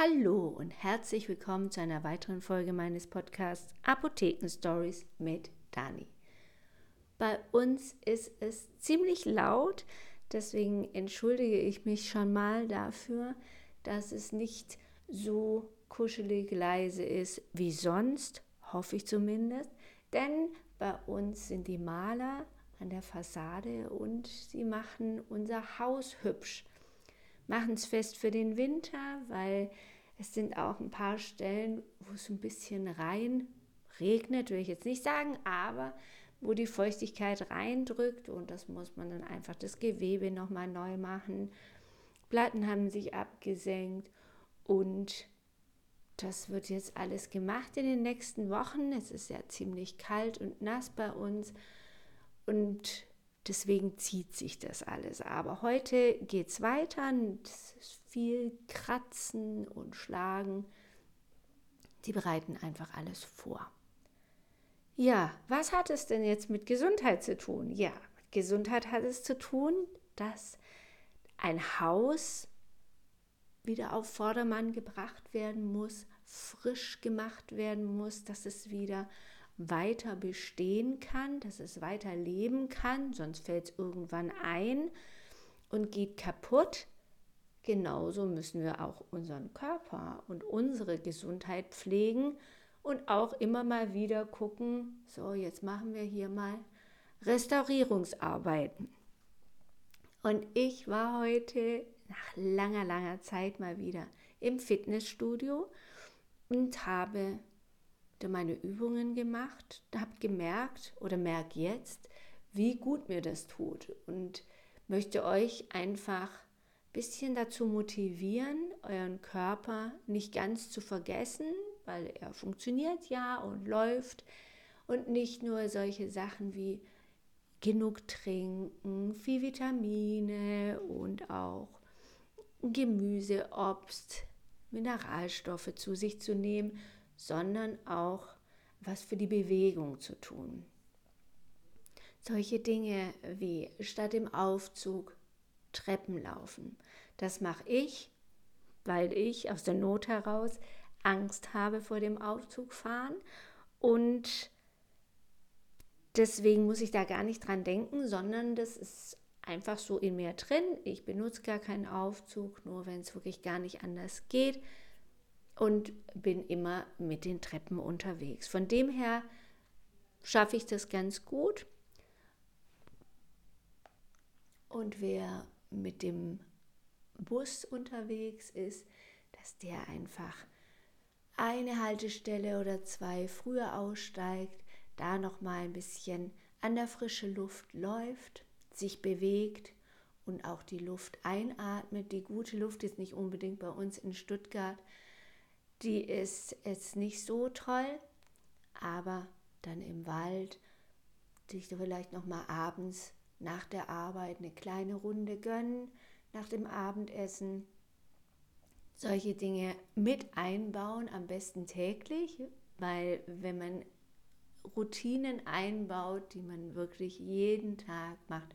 Hallo und herzlich willkommen zu einer weiteren Folge meines Podcasts Apotheken Stories mit Dani. Bei uns ist es ziemlich laut, deswegen entschuldige ich mich schon mal dafür, dass es nicht so kuschelig leise ist wie sonst, hoffe ich zumindest, denn bei uns sind die Maler an der Fassade und sie machen unser Haus hübsch machen es fest für den Winter, weil es sind auch ein paar Stellen, wo es ein bisschen rein regnet, will ich jetzt nicht sagen, aber wo die Feuchtigkeit reindrückt und das muss man dann einfach das Gewebe nochmal neu machen. Platten haben sich abgesenkt und das wird jetzt alles gemacht in den nächsten Wochen. Es ist ja ziemlich kalt und nass bei uns und Deswegen zieht sich das alles. Aber heute geht es weiter. Viel Kratzen und Schlagen. Die bereiten einfach alles vor. Ja, was hat es denn jetzt mit Gesundheit zu tun? Ja, mit Gesundheit hat es zu tun, dass ein Haus wieder auf Vordermann gebracht werden muss, frisch gemacht werden muss, dass es wieder weiter bestehen kann, dass es weiter leben kann, sonst fällt es irgendwann ein und geht kaputt. Genauso müssen wir auch unseren Körper und unsere Gesundheit pflegen und auch immer mal wieder gucken, so jetzt machen wir hier mal Restaurierungsarbeiten. Und ich war heute nach langer, langer Zeit mal wieder im Fitnessstudio und habe meine Übungen gemacht, habe gemerkt oder merke jetzt, wie gut mir das tut und möchte euch einfach ein bisschen dazu motivieren, euren Körper nicht ganz zu vergessen, weil er funktioniert ja und läuft und nicht nur solche Sachen wie genug trinken, viel Vitamine und auch Gemüse, Obst, Mineralstoffe zu sich zu nehmen, sondern auch was für die Bewegung zu tun. Solche Dinge wie statt im Aufzug Treppen laufen. Das mache ich, weil ich aus der Not heraus Angst habe vor dem Aufzug fahren und deswegen muss ich da gar nicht dran denken, sondern das ist einfach so in mir drin. Ich benutze gar keinen Aufzug, nur wenn es wirklich gar nicht anders geht und bin immer mit den Treppen unterwegs. Von dem her schaffe ich das ganz gut. Und wer mit dem Bus unterwegs ist, dass der einfach eine Haltestelle oder zwei früher aussteigt, da noch mal ein bisschen an der frischen Luft läuft, sich bewegt und auch die Luft einatmet. Die gute Luft ist nicht unbedingt bei uns in Stuttgart die ist jetzt nicht so toll, aber dann im Wald sich vielleicht noch mal abends nach der Arbeit eine kleine Runde gönnen, nach dem Abendessen. Solche Dinge mit einbauen, am besten täglich, weil wenn man Routinen einbaut, die man wirklich jeden Tag macht,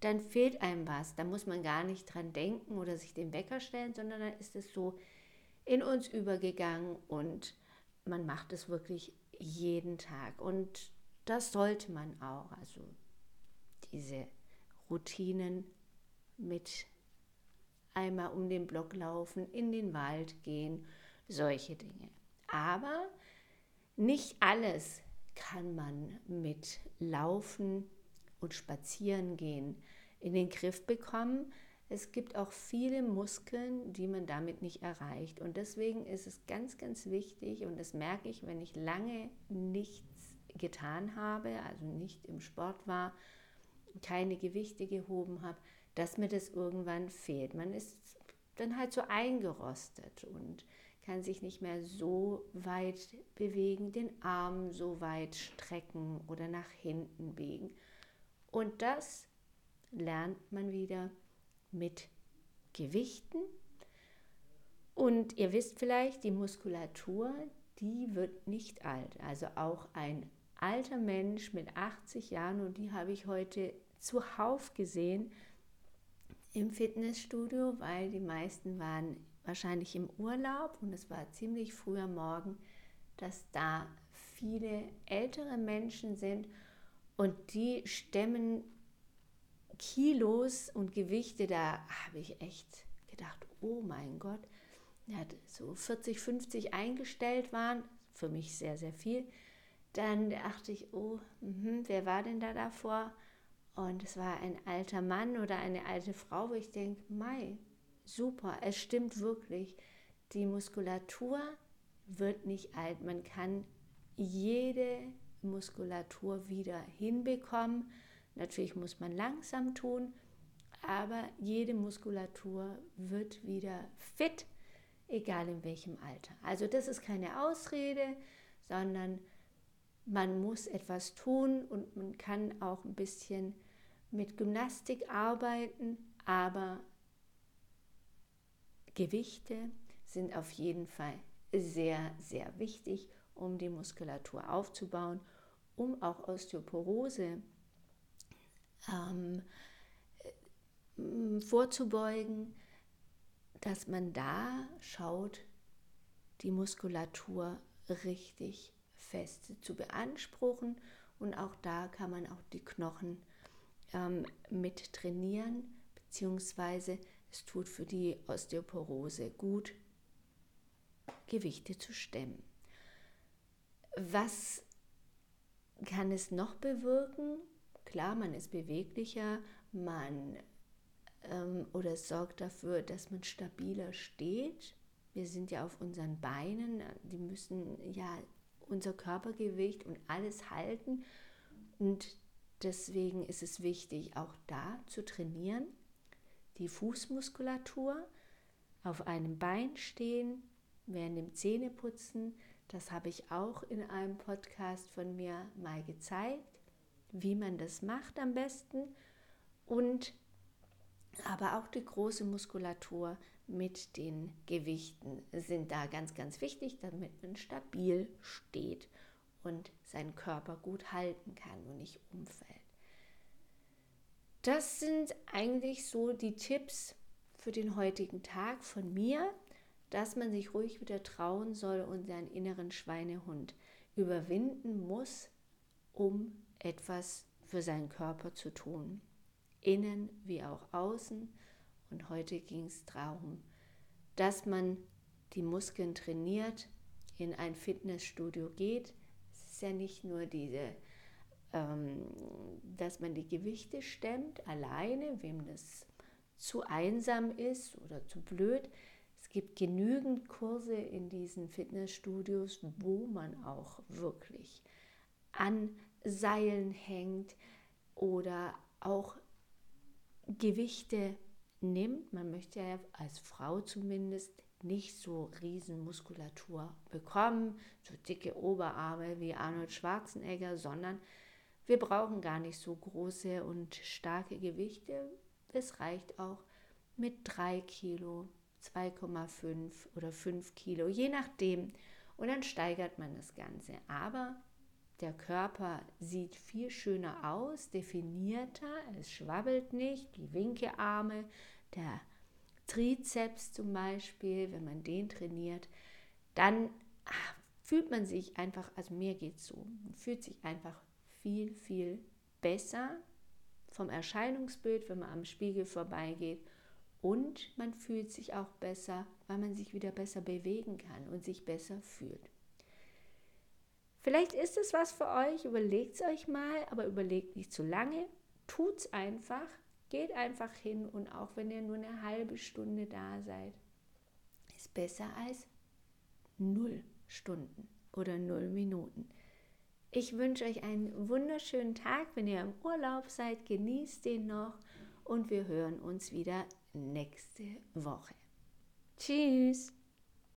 dann fehlt einem was. Da muss man gar nicht dran denken oder sich den Wecker stellen, sondern dann ist es so, in uns übergegangen und man macht es wirklich jeden Tag. Und das sollte man auch, also diese Routinen mit einmal um den Block laufen, in den Wald gehen, solche Dinge. Aber nicht alles kann man mit Laufen und Spazieren gehen in den Griff bekommen. Es gibt auch viele Muskeln, die man damit nicht erreicht. Und deswegen ist es ganz, ganz wichtig, und das merke ich, wenn ich lange nichts getan habe, also nicht im Sport war, keine Gewichte gehoben habe, dass mir das irgendwann fehlt. Man ist dann halt so eingerostet und kann sich nicht mehr so weit bewegen, den Arm so weit strecken oder nach hinten biegen. Und das lernt man wieder mit Gewichten. Und ihr wisst vielleicht, die Muskulatur, die wird nicht alt. Also auch ein alter Mensch mit 80 Jahren, und die habe ich heute zuhauf gesehen im Fitnessstudio, weil die meisten waren wahrscheinlich im Urlaub und es war ziemlich früher Morgen, dass da viele ältere Menschen sind und die stemmen Kilos und Gewichte, da habe ich echt gedacht, oh mein Gott, ja, so 40, 50 eingestellt waren, für mich sehr, sehr viel. Dann dachte ich, oh, mh, wer war denn da davor? Und es war ein alter Mann oder eine alte Frau, wo ich denke, Mai, super, es stimmt wirklich. Die Muskulatur wird nicht alt. Man kann jede Muskulatur wieder hinbekommen. Natürlich muss man langsam tun, aber jede Muskulatur wird wieder fit, egal in welchem Alter. Also das ist keine Ausrede, sondern man muss etwas tun und man kann auch ein bisschen mit Gymnastik arbeiten, aber Gewichte sind auf jeden Fall sehr, sehr wichtig, um die Muskulatur aufzubauen, um auch Osteoporose ähm, äh, vorzubeugen, dass man da schaut, die Muskulatur richtig fest zu beanspruchen und auch da kann man auch die Knochen ähm, mit trainieren, beziehungsweise es tut für die Osteoporose gut, Gewichte zu stemmen. Was kann es noch bewirken? Klar, man ist beweglicher, man ähm, oder sorgt dafür, dass man stabiler steht. Wir sind ja auf unseren Beinen, die müssen ja unser Körpergewicht und alles halten. Und deswegen ist es wichtig, auch da zu trainieren. Die Fußmuskulatur auf einem Bein stehen, während dem Zähneputzen. Das habe ich auch in einem Podcast von mir mal gezeigt, wie man das macht am besten. Und aber auch die große Muskulatur mit den Gewichten sind da ganz, ganz wichtig, damit man stabil steht und seinen Körper gut halten kann und nicht umfällt. Das sind eigentlich so die Tipps für den heutigen Tag von mir, dass man sich ruhig wieder trauen soll und seinen inneren Schweinehund überwinden muss, um etwas für seinen Körper zu tun innen wie auch außen. Und heute ging es darum, dass man die Muskeln trainiert, in ein Fitnessstudio geht. Es ist ja nicht nur diese, ähm, dass man die Gewichte stemmt alleine, wem das zu einsam ist oder zu blöd. Es gibt genügend Kurse in diesen Fitnessstudios, wo man auch wirklich an Seilen hängt oder auch Gewichte nimmt. Man möchte ja als Frau zumindest nicht so riesen Muskulatur bekommen, so dicke Oberarme wie Arnold Schwarzenegger, sondern wir brauchen gar nicht so große und starke Gewichte. Es reicht auch mit 3 Kilo, 2,5 oder 5 Kilo, je nachdem. Und dann steigert man das Ganze. Aber der Körper sieht viel schöner aus, definierter, es schwabbelt nicht, die Winkearme, der Trizeps zum Beispiel, wenn man den trainiert, dann ach, fühlt man sich einfach, also mir geht es so, fühlt sich einfach viel, viel besser vom Erscheinungsbild, wenn man am Spiegel vorbeigeht. Und man fühlt sich auch besser, weil man sich wieder besser bewegen kann und sich besser fühlt. Vielleicht ist es was für euch, überlegt es euch mal, aber überlegt nicht zu lange. Tut es einfach, geht einfach hin und auch wenn ihr nur eine halbe Stunde da seid, ist besser als null Stunden oder null Minuten. Ich wünsche euch einen wunderschönen Tag. Wenn ihr im Urlaub seid, genießt den noch und wir hören uns wieder nächste Woche. Tschüss!